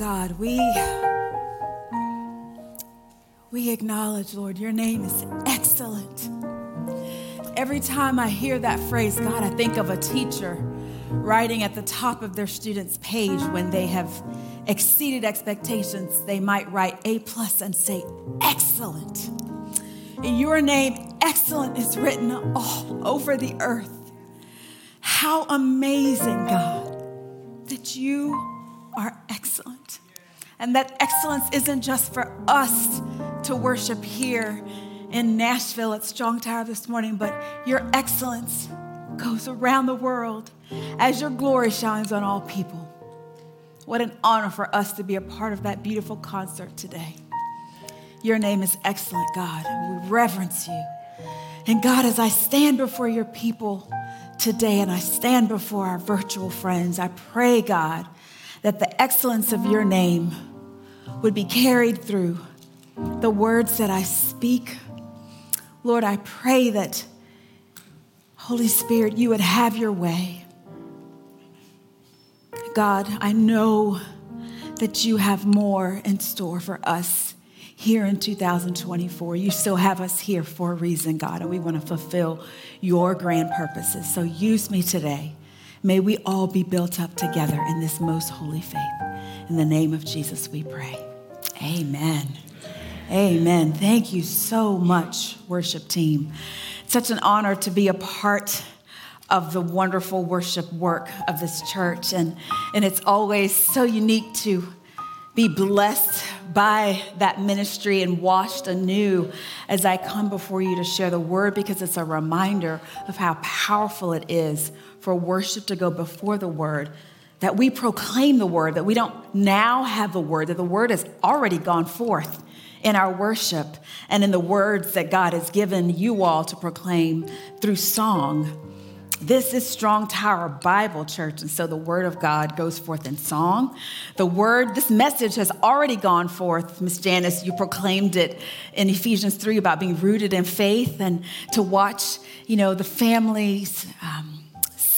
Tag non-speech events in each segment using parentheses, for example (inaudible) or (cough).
God, we we acknowledge, Lord, your name is excellent. Every time I hear that phrase, God, I think of a teacher writing at the top of their student's page when they have exceeded expectations, they might write A plus and say excellent. In your name, excellent is written all over the earth. How amazing, God, that you are excellent. And that excellence isn't just for us to worship here in Nashville at Strong Tower this morning, but your excellence goes around the world as your glory shines on all people. What an honor for us to be a part of that beautiful concert today. Your name is excellent, God. We reverence you. And God, as I stand before your people today and I stand before our virtual friends, I pray, God, that the excellence of your name would be carried through the words that I speak. Lord, I pray that, Holy Spirit, you would have your way. God, I know that you have more in store for us here in 2024. You still have us here for a reason, God, and we want to fulfill your grand purposes. So use me today. May we all be built up together in this most holy faith. In the name of Jesus, we pray. Amen. Amen. Thank you so much, worship team. such an honor to be a part of the wonderful worship work of this church. And, and it's always so unique to be blessed by that ministry and washed anew as I come before you to share the word because it's a reminder of how powerful it is for worship to go before the word. That we proclaim the word, that we don't now have the word, that the word has already gone forth in our worship and in the words that God has given you all to proclaim through song. This is Strong Tower Bible Church, and so the Word of God goes forth in song. The Word, this message has already gone forth. Miss Janice, you proclaimed it in Ephesians 3 about being rooted in faith and to watch, you know, the families um,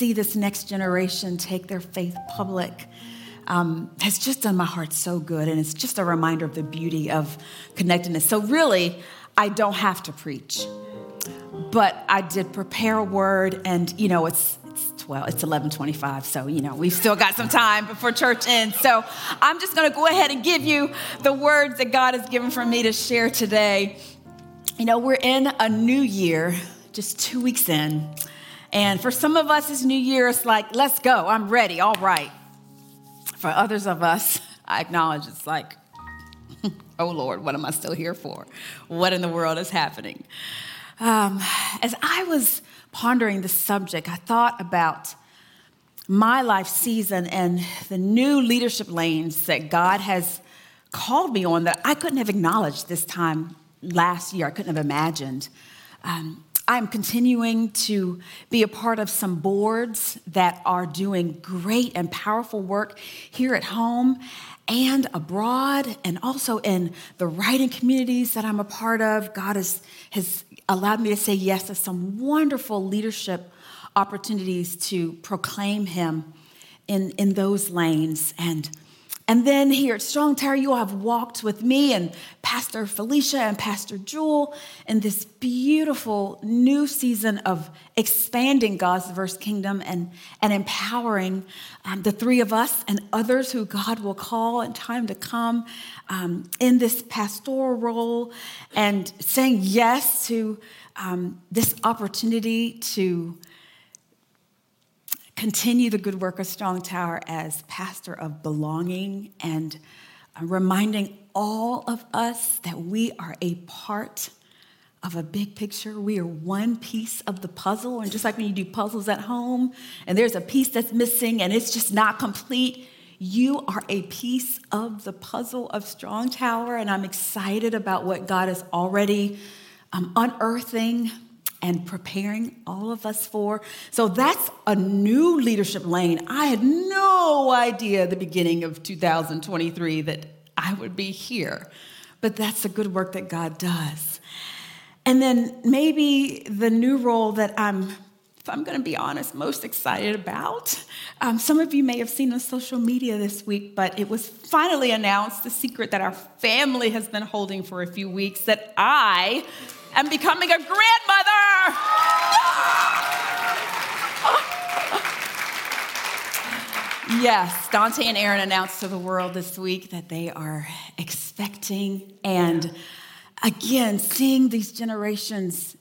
see this next generation take their faith public. Um, has just done my heart so good, and it's just a reminder of the beauty of connectedness. So, really, I don't have to preach but I did prepare a word, and you know, it's it's 12, it's 11:25, so you know, we've still got some time before church ends. So I'm just going to go ahead and give you the words that God has given for me to share today. You know, we're in a new year, just two weeks in. And for some of us, this new year, it's like, let's go, I'm ready, all right. For others of us, I acknowledge it's like, (laughs) oh Lord, what am I still here for? What in the world is happening? Um, as I was pondering the subject, I thought about my life season and the new leadership lanes that God has called me on that I couldn't have acknowledged this time last year. I couldn't have imagined. Um, I'm continuing to be a part of some boards that are doing great and powerful work here at home and abroad, and also in the writing communities that I'm a part of. God has, has allowed me to say yes to some wonderful leadership opportunities to proclaim Him in, in those lanes. And and then here at Strong Tower, you all have walked with me and Pastor Felicia and Pastor Jewel in this beautiful new season of expanding God's diverse kingdom and, and empowering um, the three of us and others who God will call in time to come um, in this pastoral role and saying yes to um, this opportunity to continue the good work of Strong Tower as pastor of belonging and uh, reminding all of us that we are a part of a big picture. We are one piece of the puzzle. And just like when you do puzzles at home and there's a piece that's missing and it's just not complete, you are a piece of the puzzle of Strong Tower. And I'm excited about what God is already um, unearthing and preparing all of us for. So that's a new leadership lane. I had no idea at the beginning of 2023 that I would be here, but that's the good work that God does. And then maybe the new role that I'm if I'm going to be honest, most excited about. Um, some of you may have seen on social media this week, but it was finally announced the secret that our family has been holding for a few weeks that I am becoming a grandmother. yes, Dante and Aaron announced to the world this week that they are expecting and again seeing these generations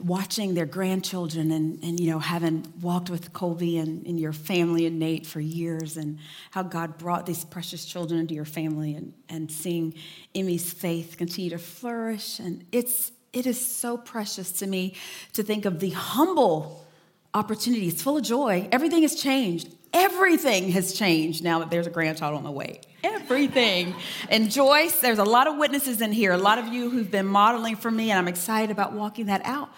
watching their grandchildren and, and you know having walked with colby and, and your family and nate for years and how god brought these precious children into your family and, and seeing emmy's faith continue to flourish. And it's it is so precious to me to think of the humble opportunity it's full of joy. Everything has changed. Everything has changed now that there's a grandchild on the way everything. And Joyce, there's a lot of witnesses in here, a lot of you who've been modeling for me, and I'm excited about walking that out.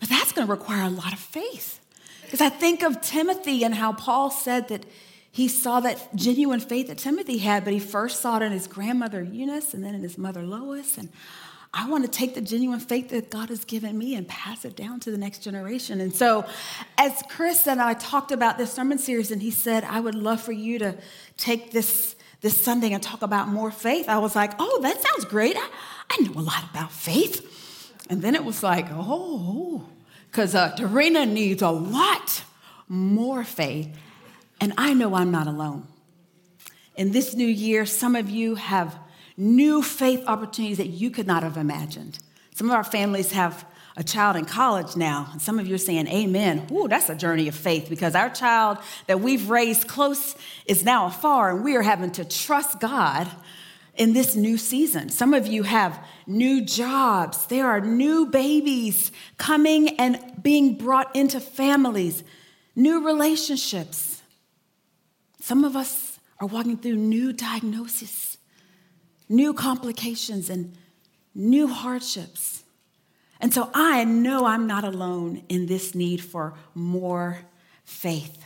But that's going to require a lot of faith. Because I think of Timothy and how Paul said that he saw that genuine faith that Timothy had, but he first saw it in his grandmother Eunice and then in his mother Lois. And I want to take the genuine faith that God has given me and pass it down to the next generation. And so, as Chris and I talked about this sermon series, and he said, I would love for you to take this this Sunday and talk about more faith, I was like, oh, that sounds great. I, I know a lot about faith. And then it was like, oh, because uh, Dorena needs a lot more faith. And I know I'm not alone. In this new year, some of you have new faith opportunities that you could not have imagined. Some of our families have a child in college now, and some of you are saying, Amen. Ooh, that's a journey of faith because our child that we've raised close is now afar, and we are having to trust God in this new season. Some of you have new jobs, there are new babies coming and being brought into families, new relationships. Some of us are walking through new diagnoses, new complications, and new hardships. And so I know I'm not alone in this need for more faith.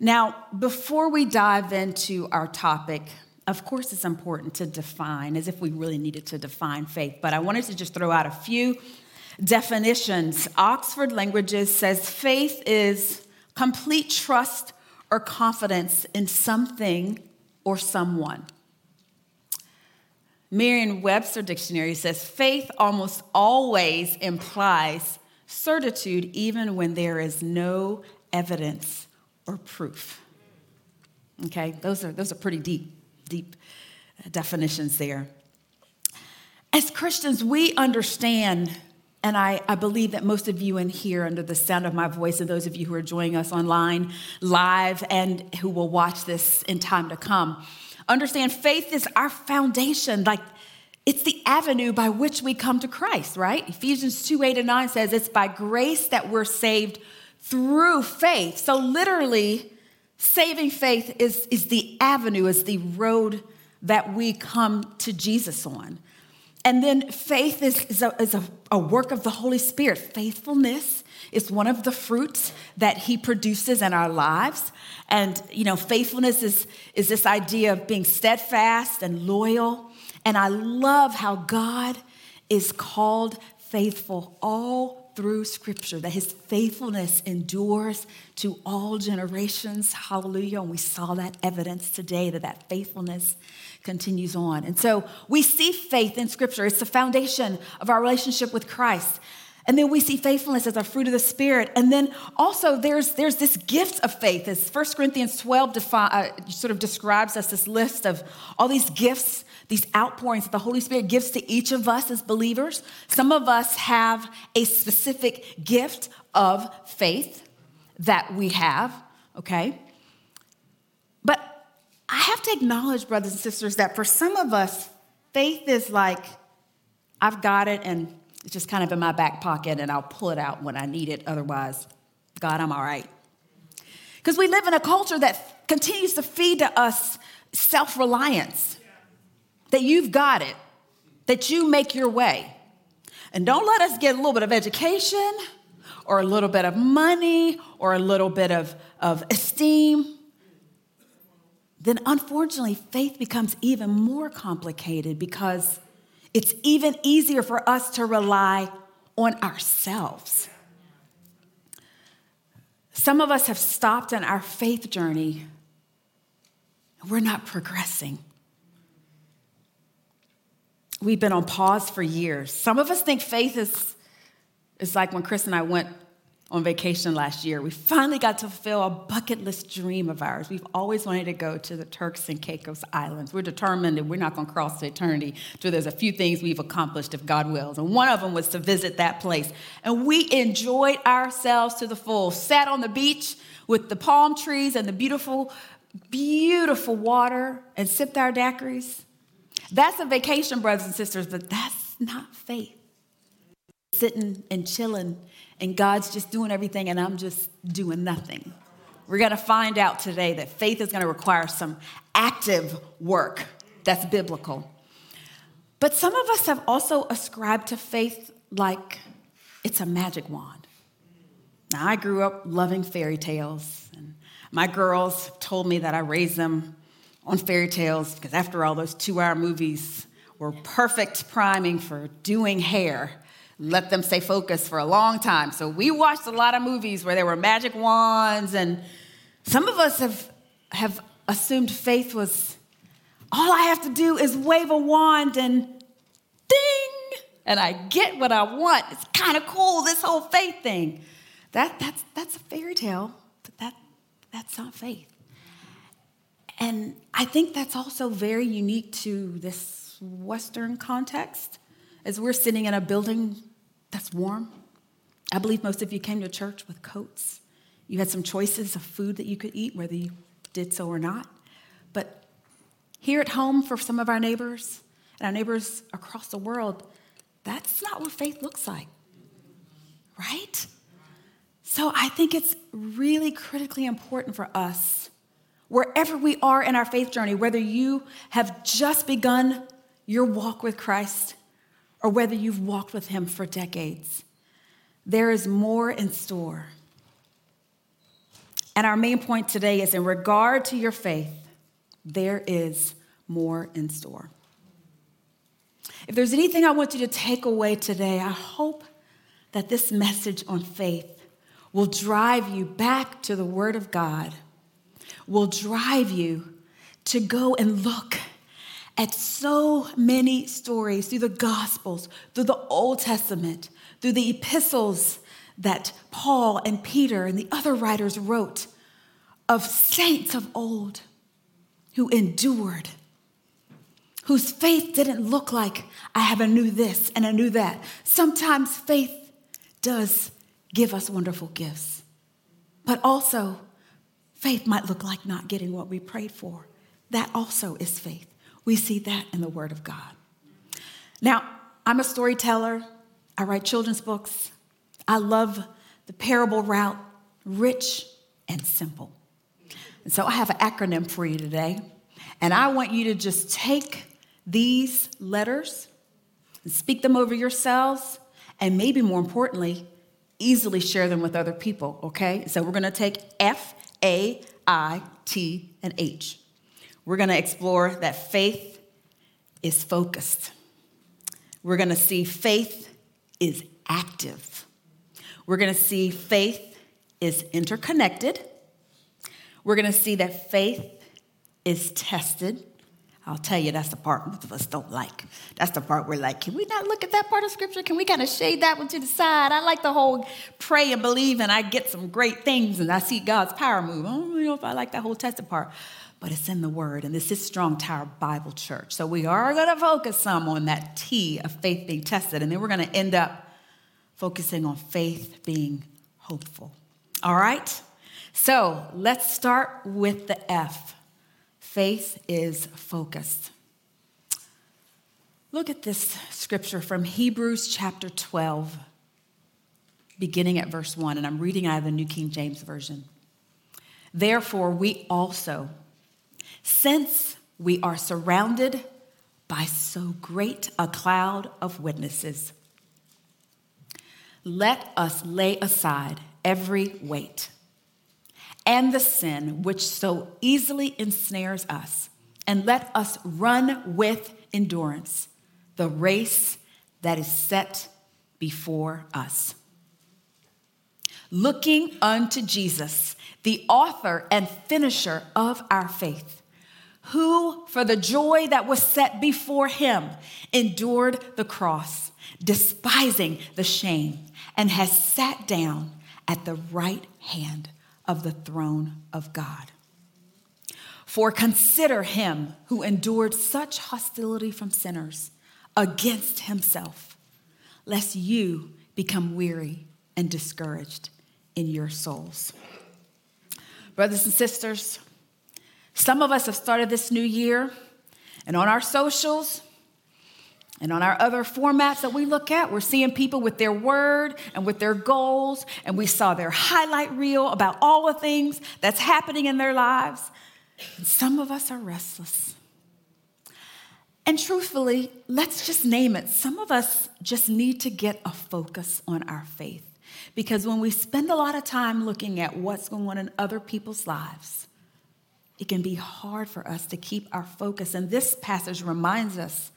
Now, before we dive into our topic, of course, it's important to define, as if we really needed to define faith, but I wanted to just throw out a few definitions. Oxford Languages says faith is complete trust or confidence in something or someone. Merriam Webster Dictionary says faith almost always implies certitude, even when there is no evidence or proof. Okay, those are, those are pretty deep, deep uh, definitions there. As Christians, we understand, and I, I believe that most of you in here, under the sound of my voice, and those of you who are joining us online, live, and who will watch this in time to come, Understand faith is our foundation. Like it's the avenue by which we come to Christ, right? Ephesians 2 8 and 9 says it's by grace that we're saved through faith. So, literally, saving faith is, is the avenue, is the road that we come to Jesus on. And then faith is, is, a, is a, a work of the Holy Spirit. Faithfulness is one of the fruits that He produces in our lives. And, you know, faithfulness is, is this idea of being steadfast and loyal. And I love how God is called faithful all through scripture, that his faithfulness endures to all generations. Hallelujah. And we saw that evidence today that that faithfulness continues on. And so we see faith in scripture. It's the foundation of our relationship with Christ. And then we see faithfulness as a fruit of the Spirit. And then also there's, there's this gift of faith. As 1 Corinthians 12 defi- uh, sort of describes us this list of all these gifts, these outpourings that the Holy Spirit gives to each of us as believers. Some of us have a specific gift of faith that we have, okay? But I have to acknowledge, brothers and sisters, that for some of us, faith is like, I've got it and it's just kind of in my back pocket and I'll pull it out when I need it. Otherwise, God, I'm all right. Because we live in a culture that continues to feed to us self reliance that you've got it, that you make your way. And don't let us get a little bit of education or a little bit of money or a little bit of, of esteem. Then, unfortunately, faith becomes even more complicated because it's even easier for us to rely on ourselves. Some of us have stopped in our faith journey. We're not progressing. We've been on pause for years. Some of us think faith is, is like when Chris and I went on vacation last year. We finally got to fulfill a bucket list dream of ours. We've always wanted to go to the Turks and Caicos Islands. We're determined that we're not going to cross to eternity So there's a few things we've accomplished if God wills. And one of them was to visit that place. And we enjoyed ourselves to the full. Sat on the beach with the palm trees and the beautiful, beautiful water and sipped our daiquiris. That's a vacation, brothers and sisters, but that's not faith. Sitting and chilling and God's just doing everything and I'm just doing nothing. We're to find out today that faith is to require some active work that's biblical. But some of us have also ascribed to faith like it's a magic wand. Now, I grew up loving fairy tales, and my girls told me that I raised them on fairy tales because, after all, those two hour movies were perfect priming for doing hair let them stay focused for a long time. So we watched a lot of movies where there were magic wands, and some of us have, have assumed faith was all I have to do is wave a wand and ding, and I get what I want. It's kind of cool, this whole faith thing. That, that's, that's a fairy tale, but that, that's not faith. And I think that's also very unique to this Western context as we're sitting in a building that's warm. I believe most of you came to church with coats. You had some choices of food that you could eat, whether you did so or not. But here at home, for some of our neighbors and our neighbors across the world, that's not what faith looks like, right? So I think it's really critically important for us, wherever we are in our faith journey, whether you have just begun your walk with Christ or whether you've walked with Him for decades. There is more in store. And our main point today is in regard to your faith, there is more in store. If there's anything I want you to take away today, I hope that this message on faith will drive you back to the Word of God, will drive you to go and look at so many stories through the Gospels, through the Old Testament, through the epistles that Paul and Peter and the other writers wrote of saints of old who endured, whose faith didn't look like, I have a new this and a new that. Sometimes faith does give us wonderful gifts, but also faith might look like not getting what we prayed for. That also is faith. We see that in the Word of God. Now, I'm a storyteller. I write children's books. I love the parable route, rich and simple. And so I have an acronym for you today. And I want you to just take these letters and speak them over yourselves, and maybe more importantly, easily share them with other people, okay? So we're gonna take F, A, I, T, and H we're going to explore that faith is focused. We're going to see faith is active. We're going to see faith is interconnected. We're going to see that faith is tested. I'll tell you, that's the part most of us don't like. That's the part we're like, can we not look at that part of scripture? Can we kind of shade that one to the side? I like the whole pray and believe, and I get some great things, and I see God's power move. I don't really know if I like that whole tested part but it's in the Word. And this is Strong Tower Bible Church. So we are going to focus some on that T of faith being tested. And then we're going to end up focusing on faith being hopeful. All right? So let's start with the F. Faith is focused. Look at this scripture from Hebrews chapter 12, beginning at verse 1. And I'm reading out of the New King James Version. Therefore, we also since we are surrounded by so great a cloud of witnesses, let us lay aside every weight and the sin which so easily ensnares us, and let us run with endurance the race that is set before us. looking unto Jesus, the author and finisher of our faith, who, for the joy that was set before him, endured the cross, despising the shame, and has sat down at the right hand of the throne of God. For consider him who endured such hostility from sinners against himself, lest you become weary and discouraged in your souls. Brothers and sisters, some of us have started this new year, and on our socials and on our other formats that we look at, we're seeing people with their word and with their goals, and we saw their highlight reel about all the things that's happening in their lives. And some of us are restless. And truthfully, let's just name it. Some of us just need to get a focus on our faith. Because when we spend a lot of time looking at what's going on in other people's lives, it can be hard for us to keep our focus. And this passage reminds us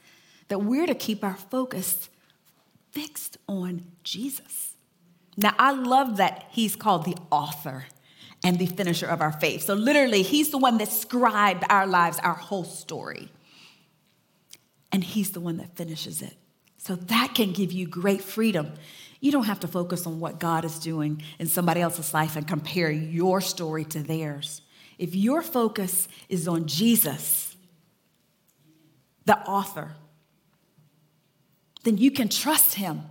that we're to keep our focus fixed on Jesus. Now, I love that he's called the author and the finisher of our faith. So, literally, he's the one that scribed our lives, our whole story. And he's the one that finishes it. So, that can give you great freedom. You don't have to focus on what God is doing in somebody else's life and compare your story to theirs. If your focus is on Jesus, the author, then you can trust him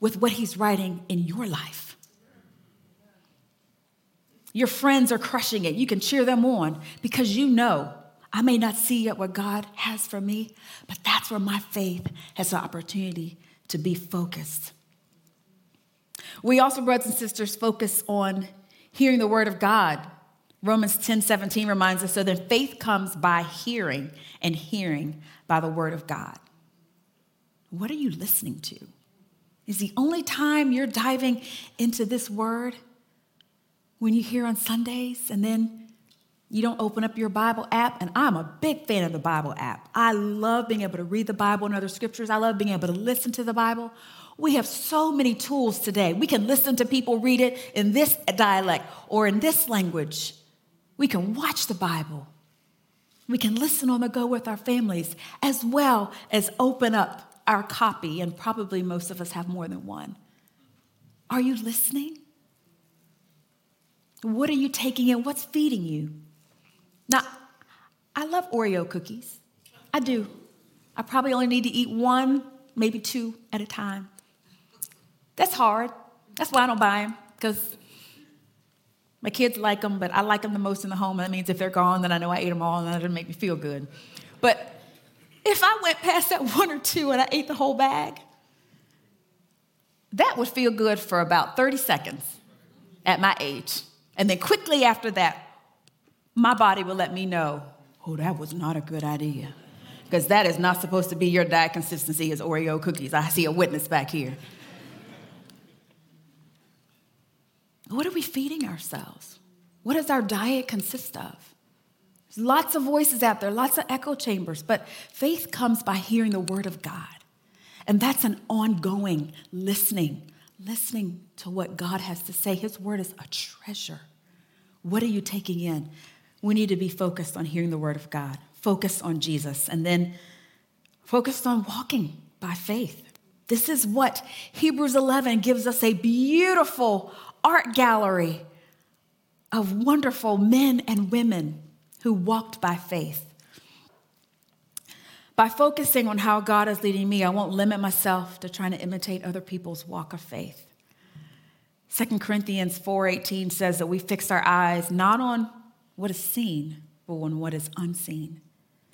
with what he's writing in your life. Your friends are crushing it. You can cheer them on because you know I may not see yet what God has for me, but that's where my faith has the opportunity to be focused. We also, brothers and sisters, focus on hearing the word of God Romans 10 17 reminds us so then faith comes by hearing, and hearing by the word of God. What are you listening to? Is the only time you're diving into this word when you hear on Sundays and then you don't open up your Bible app? And I'm a big fan of the Bible app. I love being able to read the Bible and other scriptures, I love being able to listen to the Bible. We have so many tools today. We can listen to people read it in this dialect or in this language. We can watch the Bible. We can listen on the go with our families, as well as open up our copy, and probably most of us have more than one. Are you listening? What are you taking in? What's feeding you? Now, I love Oreo cookies. I do. I probably only need to eat one, maybe two at a time. That's hard. That's why I don't buy them, because my kids like them, but I like them the most in the home. That means if they're gone, then I know I ate them all, and that doesn't make me feel good. But if I went past that (laughs) one or two and I ate the whole bag, that would feel good for about 30 seconds at my age. And then quickly after that, my body would let me know, oh, that was not a good idea. Because that is not supposed to be your diet consistency as Oreo cookies. I see a witness back here. What are we feeding ourselves? What does our diet consist of? There's lots of voices out there, lots of echo chambers, but faith comes by hearing the word of God. And that's an ongoing listening, listening to what God has to say. His word is a treasure. What are you taking in? We need to be focused on hearing the word of God, focused on Jesus, and then focused on walking by faith. This is what Hebrews 11 gives us a beautiful art gallery of wonderful men and women who walked by faith. By focusing on how God is leading me, I won't limit myself to trying to imitate other people's walk of faith. 2 Corinthians 4:18 says that we fix our eyes not on what is seen, but on what is unseen.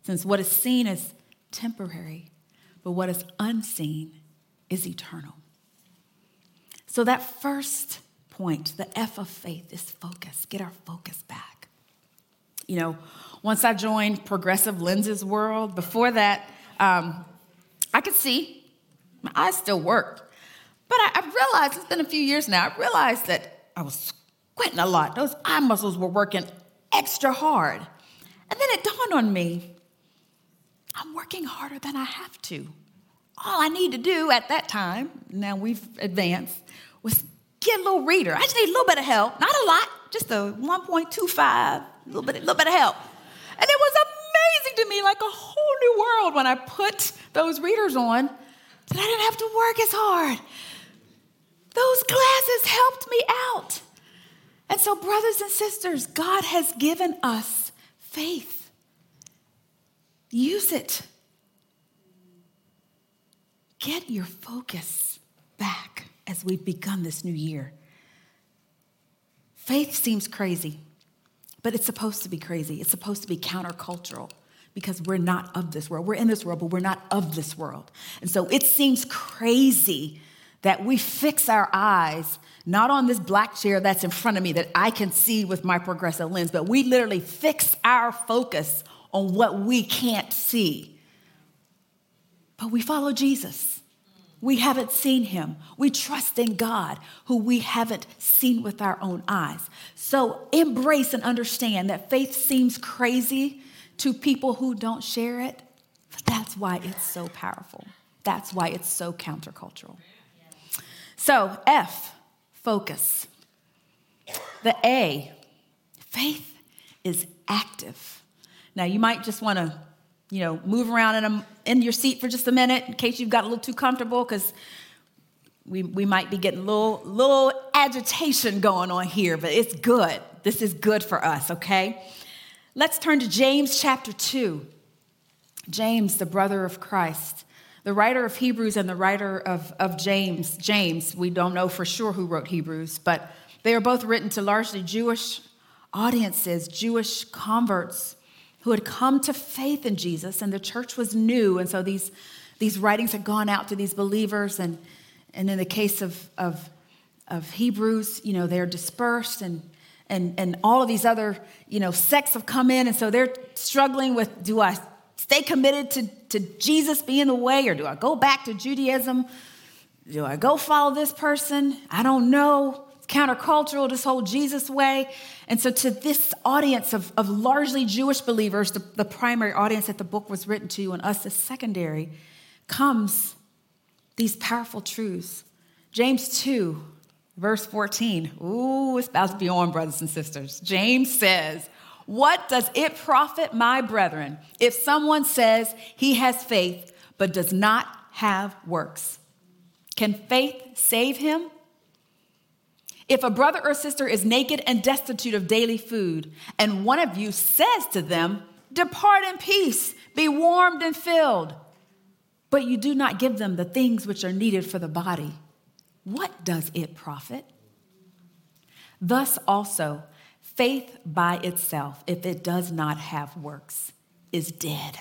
Since what is seen is temporary, but what is unseen is eternal. So that first point, the F of faith, is focus. Get our focus back. You know, once I joined Progressive Lenses World, before that, um, I could see. My eyes still worked. But I, I realized, it's been a few years now, I realized that I was squinting a lot. Those eye muscles were working extra hard. And then it dawned on me I'm working harder than I have to. All I need to do at that time, now we've advanced, was get a little reader. I just need a little bit of help, not a lot, just a 1.25, a little bit, little bit of help. And it was amazing to me, like a whole new world when I put those readers on, that I didn't have to work as hard. Those glasses helped me out. And so, brothers and sisters, God has given us faith. Use it. Get your focus back as we've begun this new year. Faith seems crazy, but it's supposed to be crazy. It's supposed to be countercultural because we're not of this world. We're in this world, but we're not of this world. And so it seems crazy that we fix our eyes not on this black chair that's in front of me that I can see with my progressive lens, but we literally fix our focus on what we can't see. But we follow Jesus. We haven't seen him. We trust in God, who we haven't seen with our own eyes. So embrace and understand that faith seems crazy to people who don't share it, but that's why it's so powerful. That's why it's so countercultural. So, F, focus. The A, faith is active. Now, you might just want to, you know, move around in, a, in your seat for just a minute in case you've got a little too comfortable because we, we might be getting a little, little agitation going on here, but it's good. This is good for us, okay? Let's turn to James chapter 2. James, the brother of Christ. The writer of Hebrews and the writer of, of James, James, we don't know for sure who wrote Hebrews, but they are both written to largely Jewish audiences, Jewish converts who had come to faith in Jesus, and the church was new. And so these, these writings had gone out to these believers. And, and in the case of, of, of Hebrews, you know, they're dispersed and and, and all of these other, you know, sects have come in. And so they're struggling with do I stay committed to, to Jesus being the way, or do I go back to Judaism? Do I go follow this person? I don't know. Countercultural, this whole Jesus way. And so, to this audience of, of largely Jewish believers, the, the primary audience that the book was written to, and us as secondary, comes these powerful truths. James 2, verse 14. Ooh, it's about to be on, brothers and sisters. James says, what does it profit my brethren if someone says he has faith but does not have works? Can faith save him? If a brother or sister is naked and destitute of daily food, and one of you says to them, Depart in peace, be warmed and filled, but you do not give them the things which are needed for the body, what does it profit? Thus also, Faith by itself, if it does not have works, is dead.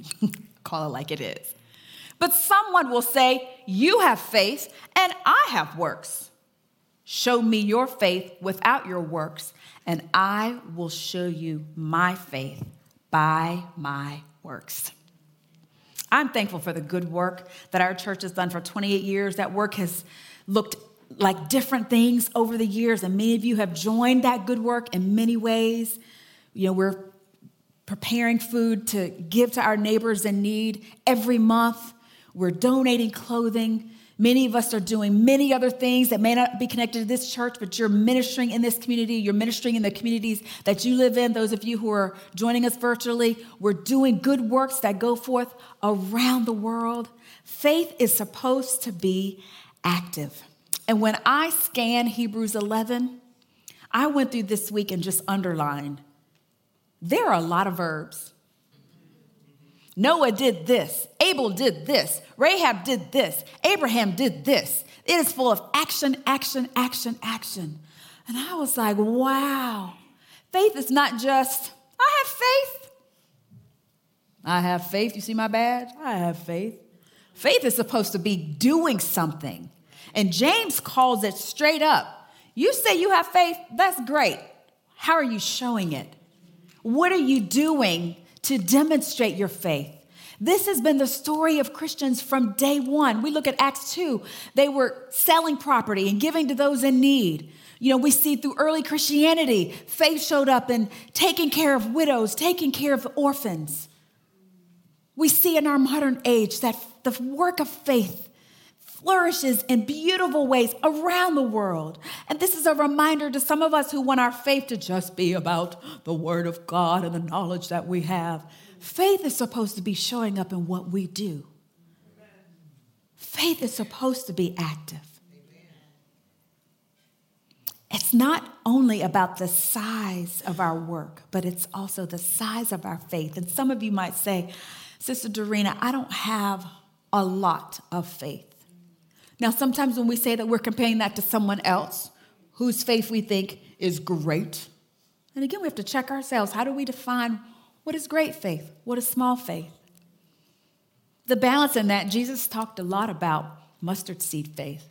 (laughs) Call it like it is. But someone will say, You have faith, and I have works. Show me your faith without your works, and I will show you my faith by my works. I'm thankful for the good work that our church has done for 28 years. That work has looked like different things over the years, and many of you have joined that good work in many ways. You know, we're preparing food to give to our neighbors in need every month. We're donating clothing. Many of us are doing many other things that may not be connected to this church, but you're ministering in this community. You're ministering in the communities that you live in. Those of you who are joining us virtually, we're doing good works that go forth around the world. Faith is supposed to be active. And when I scan Hebrews 11, I went through this week and just underlined there are a lot of verbs. Noah did this, Abel did this, Rahab did this, Abraham did this. It is full of action, action, action, action. And I was like, wow, faith is not just, I have faith. I have faith. You see my badge? I have faith. Faith is supposed to be doing something. And James calls it straight up. You say you have faith, that's great. How are you showing it? What are you doing to demonstrate your faith? This has been the story of Christians from day one. We look at Acts 2, they were selling property and giving to those in need. You know, we see through early Christianity, faith showed up in taking care of widows, taking care of orphans. We see in our modern age that the work of faith flourishes in beautiful ways around the world. And this is a reminder to some of us who want our faith to just be about the Word of God and the knowledge that we have. Faith is supposed to be showing up in what we do, faith is supposed to be active. It's not only about the size of our work, but it's also the size of our faith. And some of you might say, Sister Dorena, I don't have a lot of faith. Now, sometimes when we say that, we're comparing that to someone else whose faith we think is great. And again, we have to check ourselves. How do we define what is great faith? What is small faith? The balance in that, Jesus talked a lot about mustard seed faith.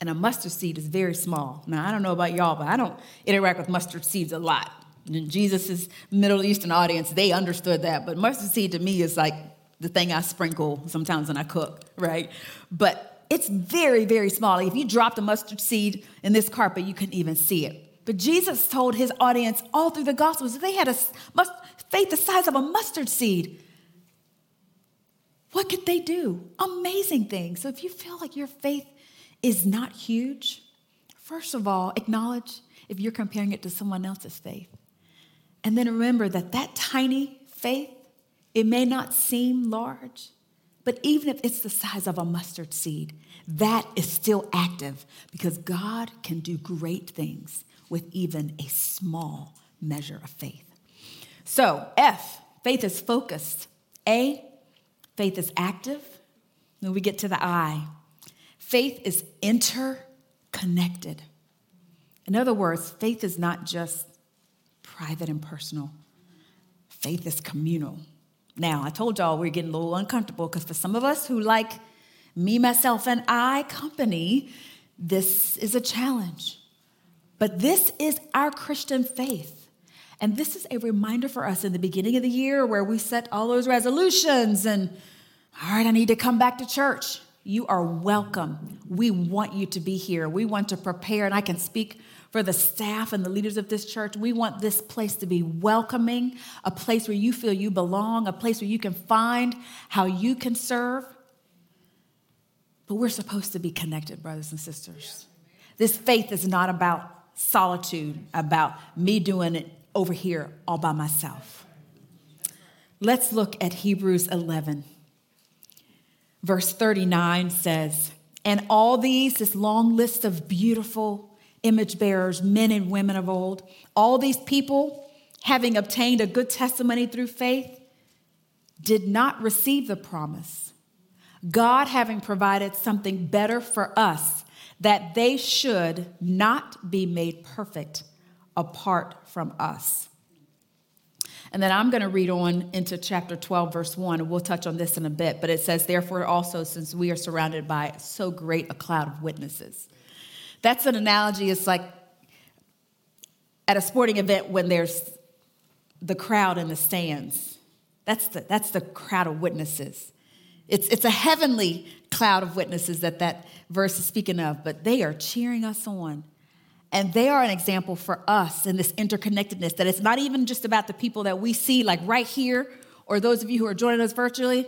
And a mustard seed is very small. Now, I don't know about y'all, but I don't interact with mustard seeds a lot. In Jesus' Middle Eastern audience, they understood that. But mustard seed to me is like the thing I sprinkle sometimes when I cook, right? But it's very, very small. If you dropped a mustard seed in this carpet, you couldn't even see it. But Jesus told his audience all through the Gospels that they had a faith the size of a mustard seed. What could they do? Amazing things. So if you feel like your faith is not huge, first of all, acknowledge if you're comparing it to someone else's faith. And then remember that that tiny faith it may not seem large, but even if it's the size of a mustard seed, that is still active because God can do great things with even a small measure of faith. So, F, faith is focused. A, faith is active. Then we get to the I. Faith is interconnected. In other words, faith is not just private and personal, faith is communal. Now, I told y'all we're getting a little uncomfortable because for some of us who like me, myself, and I company, this is a challenge. But this is our Christian faith. And this is a reminder for us in the beginning of the year where we set all those resolutions and, all right, I need to come back to church. You are welcome. We want you to be here. We want to prepare, and I can speak for the staff and the leaders of this church. We want this place to be welcoming, a place where you feel you belong, a place where you can find how you can serve. But we're supposed to be connected, brothers and sisters. This faith is not about solitude, about me doing it over here all by myself. Let's look at Hebrews 11. Verse 39 says, And all these, this long list of beautiful image bearers, men and women of old. All these people, having obtained a good testimony through faith, did not receive the promise. God having provided something better for us, that they should not be made perfect apart from us. And then I'm going to read on into chapter 12, verse 1, and we'll touch on this in a bit. But it says, Therefore, also, since we are surrounded by so great a cloud of witnesses, that's an analogy. It's like at a sporting event when there's the crowd in the stands. That's the, that's the crowd of witnesses. It's, it's a heavenly cloud of witnesses that that verse is speaking of, but they are cheering us on. And they are an example for us in this interconnectedness that it's not even just about the people that we see, like right here, or those of you who are joining us virtually,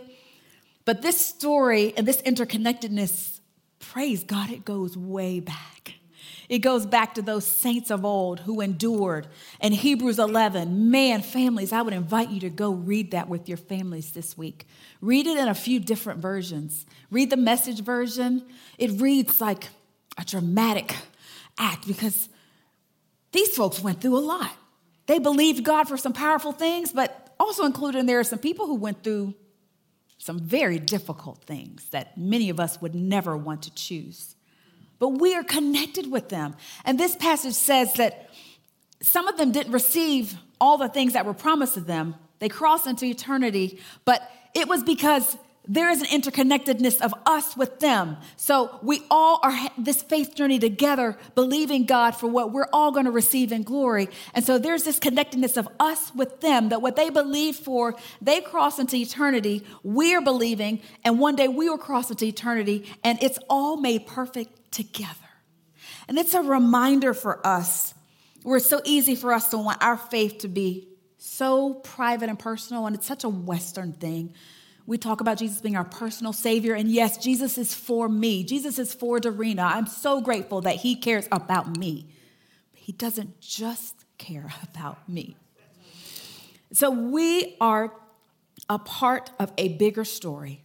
but this story and this interconnectedness praise God, it goes way back. It goes back to those saints of old who endured. And Hebrews 11, man, families, I would invite you to go read that with your families this week. Read it in a few different versions. Read the message version. It reads like a dramatic act because these folks went through a lot. They believed God for some powerful things, but also included in there are some people who went through some very difficult things that many of us would never want to choose. But we are connected with them. And this passage says that some of them didn't receive all the things that were promised to them. They crossed into eternity, but it was because there is an interconnectedness of us with them. So we all are this faith journey together, believing God for what we're all going to receive in glory. And so there's this connectedness of us with them that what they believe for, they cross into eternity. We're believing, and one day we will cross into eternity, and it's all made perfect together. And it's a reminder for us where it's so easy for us to want our faith to be so private and personal, and it's such a Western thing We talk about Jesus being our personal Savior, and yes, Jesus is for me. Jesus is for Dorena. I'm so grateful that He cares about me. But He doesn't just care (laughs) about me. So we are a part of a bigger story.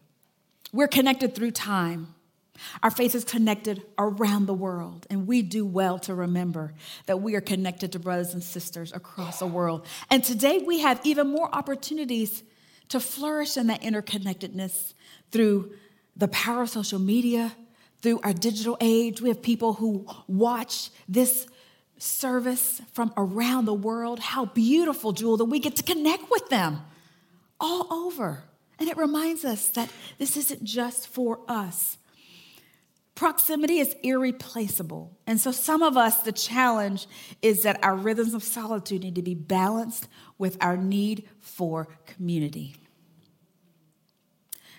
We're connected through time. Our faith is connected around the world, and we do well to remember that we are connected to brothers and sisters across the world. And today we have even more opportunities to flourish in that interconnectedness through the power of social media, through our digital age. We have people who watch this service from around the world. How beautiful, Jewel, that we get to connect with them all over. And it reminds us that this isn't just for us. Proximity is irreplaceable. And so, some of us, the challenge is that our rhythms of solitude need to be balanced with our need for community.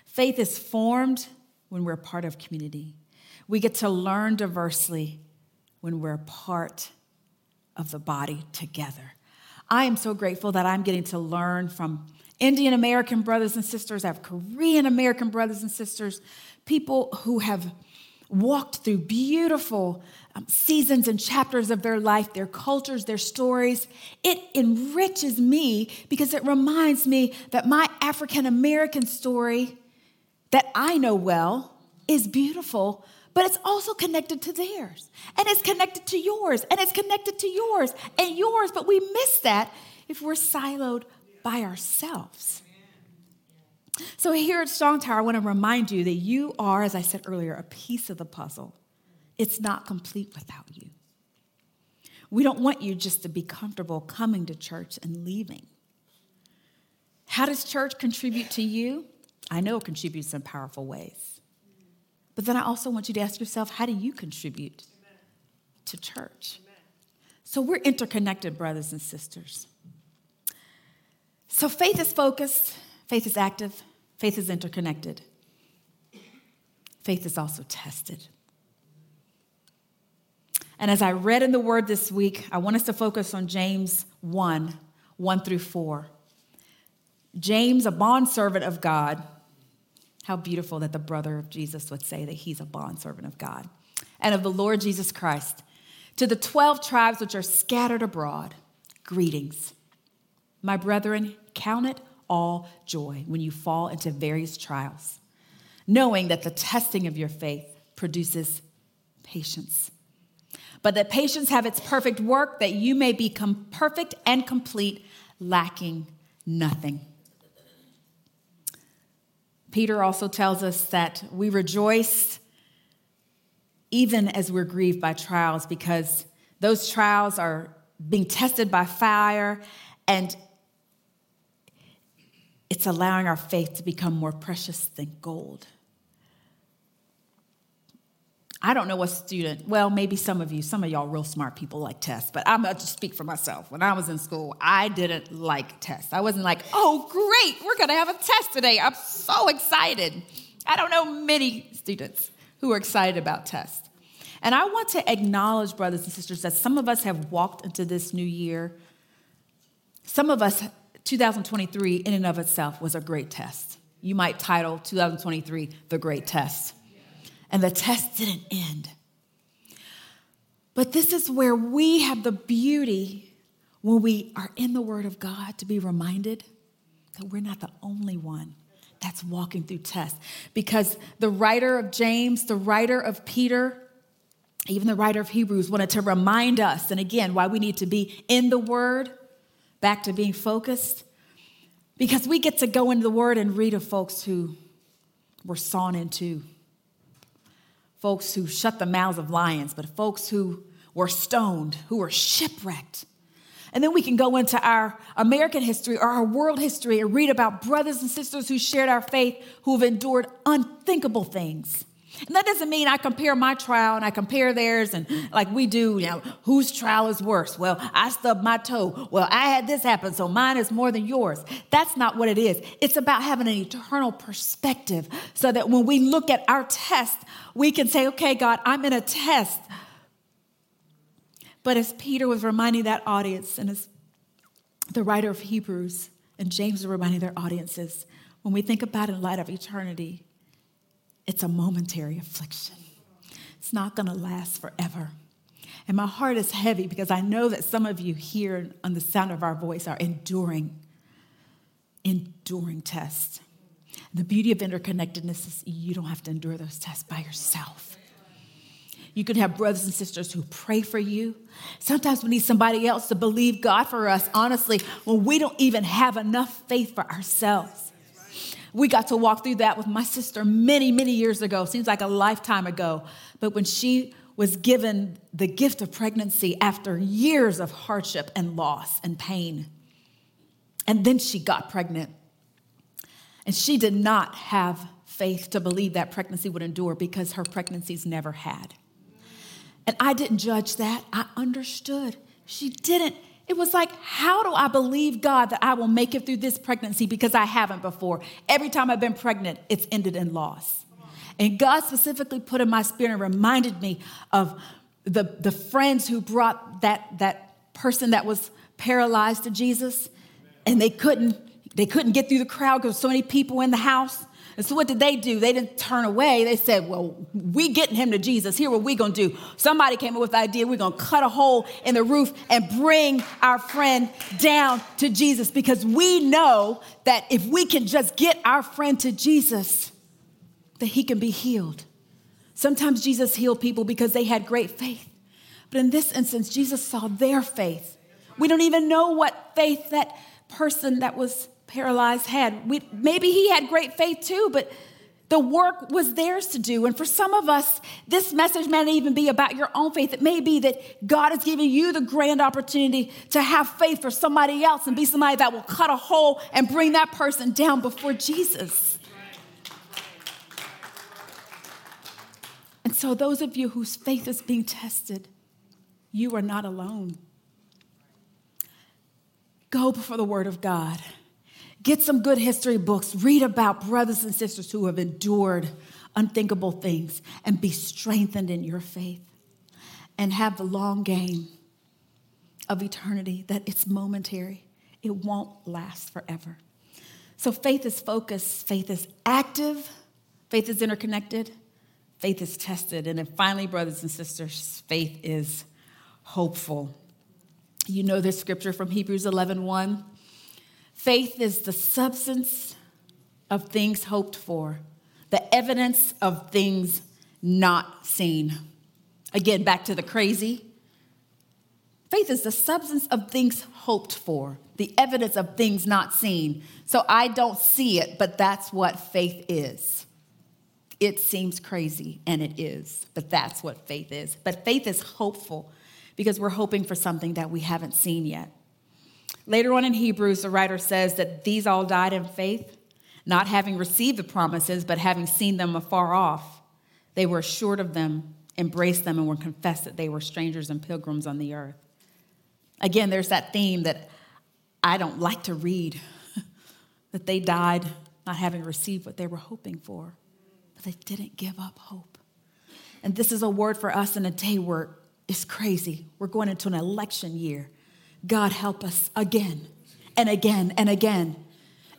Faith is formed when we're part of community. We get to learn diversely when we're part of the body together. I am so grateful that I'm getting to learn from Indian American brothers and sisters, I have Korean American brothers and sisters, people who have walked through beautiful um, seasons and chapters of their life, their cultures, their stories. It enriches me because it reminds me that my African American story that I know well is beautiful, but it's also connected to theirs, and it's connected to yours, and it's connected to yours and yours, but we miss that if we're siloed by ourselves. So, here at Strong Tower, I want to remind you that you are, as I said earlier, a piece of the puzzle. It's not complete without you. We don't want you just to be comfortable coming to church and leaving. How does church contribute to you? I know it contributes in powerful ways. But then I also want you to ask yourself how do you contribute to church? So we're interconnected, brothers and sisters. So faith is focused, faith is active, faith is interconnected. Faith is also tested. And as I read in the word this week, I want us to focus on James 1 1 through 4. James, a bondservant of God. How beautiful that the brother of Jesus would say that he's a bondservant of God and of the Lord Jesus Christ. To the 12 tribes which are scattered abroad, greetings. My brethren, count it all joy when you fall into various trials, knowing that the testing of your faith produces patience. But that patience have its perfect work, that you may become perfect and complete, lacking nothing. Peter also tells us that we rejoice even as we're grieved by trials because those trials are being tested by fire and it's allowing our faith to become more precious than gold. I don't know what student, well, maybe some of you, some of y'all real smart people like tests, but I'm about to speak for myself. When I was in school, I didn't like tests. I wasn't like, oh, great, we're to have a test today. I'm so excited. I don't know many students who are excited about tests. And I want to acknowledge, brothers and sisters, that some of us have walked into this new year. Some of us 2023, in and of itself, was a great test. You might title 2023 the great test. And the test didn't end. But this is where we have the beauty when we are in the Word of God to be reminded that we're not the only one that's walking through tests. Because the writer of James, the writer of Peter, even the writer of Hebrews wanted to remind us, and again, why we need to be in the Word back to being focused because we get to go into the Word and read of folks who were sawn in two, folks who shut the mouths of lions, but folks who were stoned, who were shipwrecked. And then we can go into our American history or our world history and read about brothers and sisters who shared our faith who have endured unthinkable things. And that doesn't mean I compare my trial and I compare theirs and like we do, you know, whose trial is worse? Well, I stubbed my toe. Well, I had this happen, so mine is more than yours. That's not what it is. It's about having an eternal perspective so that when we look at our test, we can say, okay, God, I'm in a test. But as Peter was reminding that audience, and as the writer of Hebrews and James was reminding their audiences, when we think about in light of eternity, it's a momentary affliction. It's not going to last forever. And my heart is heavy because I know that some of you here on the sound of our voice are enduring, enduring tests. The beauty of interconnectedness is you don't have to endure those tests by yourself. You can have brothers and sisters who pray for you. Sometimes we need somebody else to believe God for us, honestly, when we don't even have enough faith for ourselves. We got to walk through that with my sister many, many years ago. Seems like a lifetime ago. But when she was given the gift of pregnancy after years of hardship and loss and pain, and then she got pregnant. And she did not have faith to believe that pregnancy would endure because her pregnancies never had. And I didn't judge that. I understood. She didn't. It was like, how do I believe God that I will make it through this pregnancy because I haven't before? Every time I've been pregnant, it's ended in loss. And God specifically put in my spirit and reminded me of the, the friends who brought that, that person that was paralyzed to Jesus, and they couldn't, they couldn't get through the crowd because so many people in the house. And so what did they do? They didn't turn away. They said, well, we getting him to Jesus. Here what we going to do. Somebody came up with the idea we're going to cut a hole in the roof and bring our friend down to Jesus because we know that if we can just get our friend to Jesus, that he can be healed. Sometimes Jesus healed people because they had great faith. But in this instance, Jesus saw their faith. We don't even know what faith that person that was paralyzed had. We, maybe he had great faith too, but the work was theirs to do. And for some of us, this message may not even be about your own faith. It may be that God is giving you the grand opportunity to have faith for somebody else and be somebody that will cut a hole and bring that person down before Jesus. And so, those of you whose faith is being tested, you are not alone. Go before the Word of God. Get some good history books. Read about brothers and sisters who have endured unthinkable things and be strengthened in your faith. And have the long game of eternity that it's momentary, it won't last forever. So faith is focused, faith is active, faith is interconnected, faith is tested. And then finally, brothers and sisters, faith is hopeful. You know this scripture from Hebrews 11 1. Faith is the substance of things hoped for, the evidence of things not seen. Again, back to the crazy. Faith is the substance of things hoped for, the evidence of things not seen. So I don't see it, but that's what faith is. It seems crazy, and it is, but that's what faith is. But faith is hopeful because we're hoping for something that we haven't seen yet. Later on in Hebrews, the writer says that these all died in faith, not having received the promises, but having seen them afar off. They were assured of them, embraced them, and were confessed that they were strangers and pilgrims on the earth. Again, there's that theme that I don't like to read (laughs) that they died not having received what they were hoping for, but they didn't give up hope. And this is a word for us in a day where it's crazy. We're going into an election year. God help us again and again and again,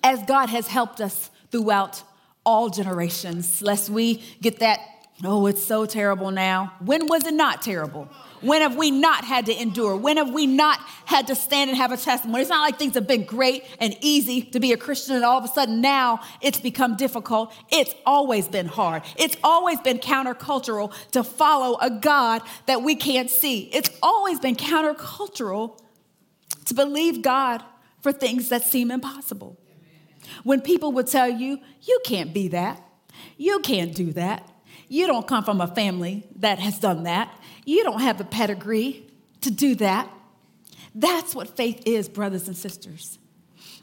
as God has helped us throughout all generations, lest we get that, oh, it's so terrible now. When was it not terrible? When have we not had to endure? When have we not had to stand and have a testimony? It's not like things have been great and easy to be a Christian and all of a sudden now it's become difficult. It's always been hard. It's always been countercultural to follow a God that we can't see. It's always been countercultural to believe God for things that seem impossible. When people would tell you, you can't be that, you can't do that, you don't come from a family that has done that, you don't have the pedigree to do that. That's what faith is, brothers and sisters.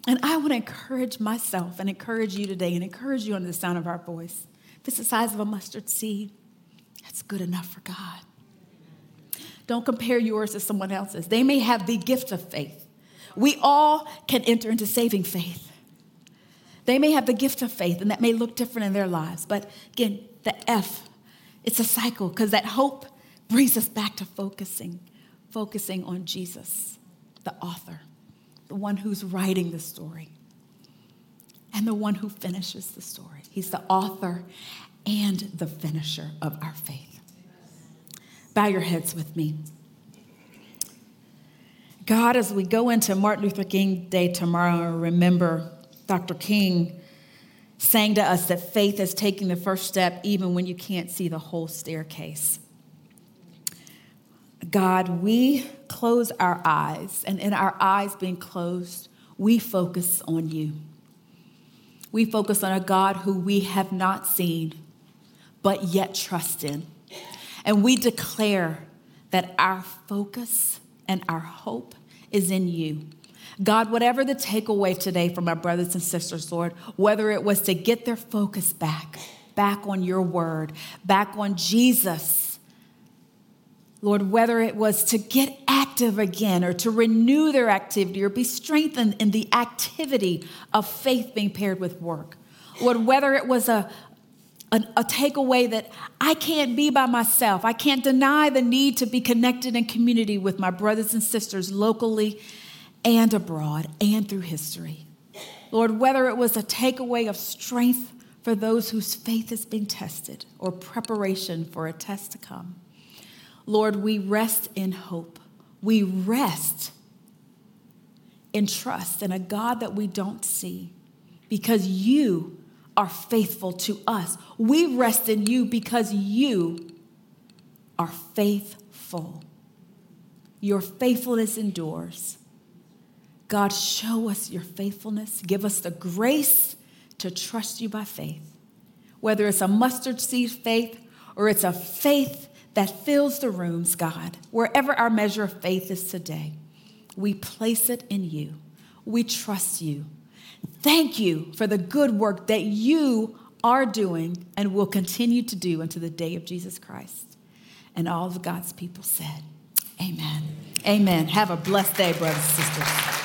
And I want to encourage myself and encourage you today and encourage you under the sound of our voice. If it's the size of a mustard seed, that's good enough for God. Don't compare yours to someone else's. They may have the gift of faith. We all can enter into saving faith. They may have the gift of faith, and that may look different in their lives. But again, the F, it's a cycle because that hope brings us back to focusing, focusing on Jesus, the author, the one who's writing the story. and the one who finishes the story. He's the author and the finisher of our faith. Bow your heads with me. God, as we go into Martin Luther King Day tomorrow, remember Dr. King saying to us that faith is taking the first step even when you can't see the whole staircase. God, we close our eyes, and in our eyes being closed, we focus on you. We focus on a God who we have not seen, but yet trust in. And we declare that our focus and our hope is in you. God, whatever the takeaway today from our brothers and sisters, Lord, whether it was to get their focus back, back on your word, back on Jesus, Lord, whether it was to get active again or to renew their activity or be strengthened in the activity of faith being paired with work. Lord, whether it was a, a, a takeaway that I can't be by myself, I can't deny the need to be connected in community with my brothers and sisters locally and abroad and through history. Lord, whether it was a takeaway of strength for those whose faith is being tested or preparation for a test to come. Lord, we rest in hope. We rest in trust in a God that we don't see because you are faithful to us. We rest in you because you are faithful. Your faithfulness endures. God, show us your faithfulness. Give us the grace to trust you by faith. Whether it's a mustard seed faith or it's a faith that fills the rooms, God, wherever our measure of faith is today, we place it in you. We trust you. Thank you for the good work that you are doing and will continue to do until the day of Jesus Christ. And all of God's people said, Amen. Amen. Have a blessed day, brothers and sisters.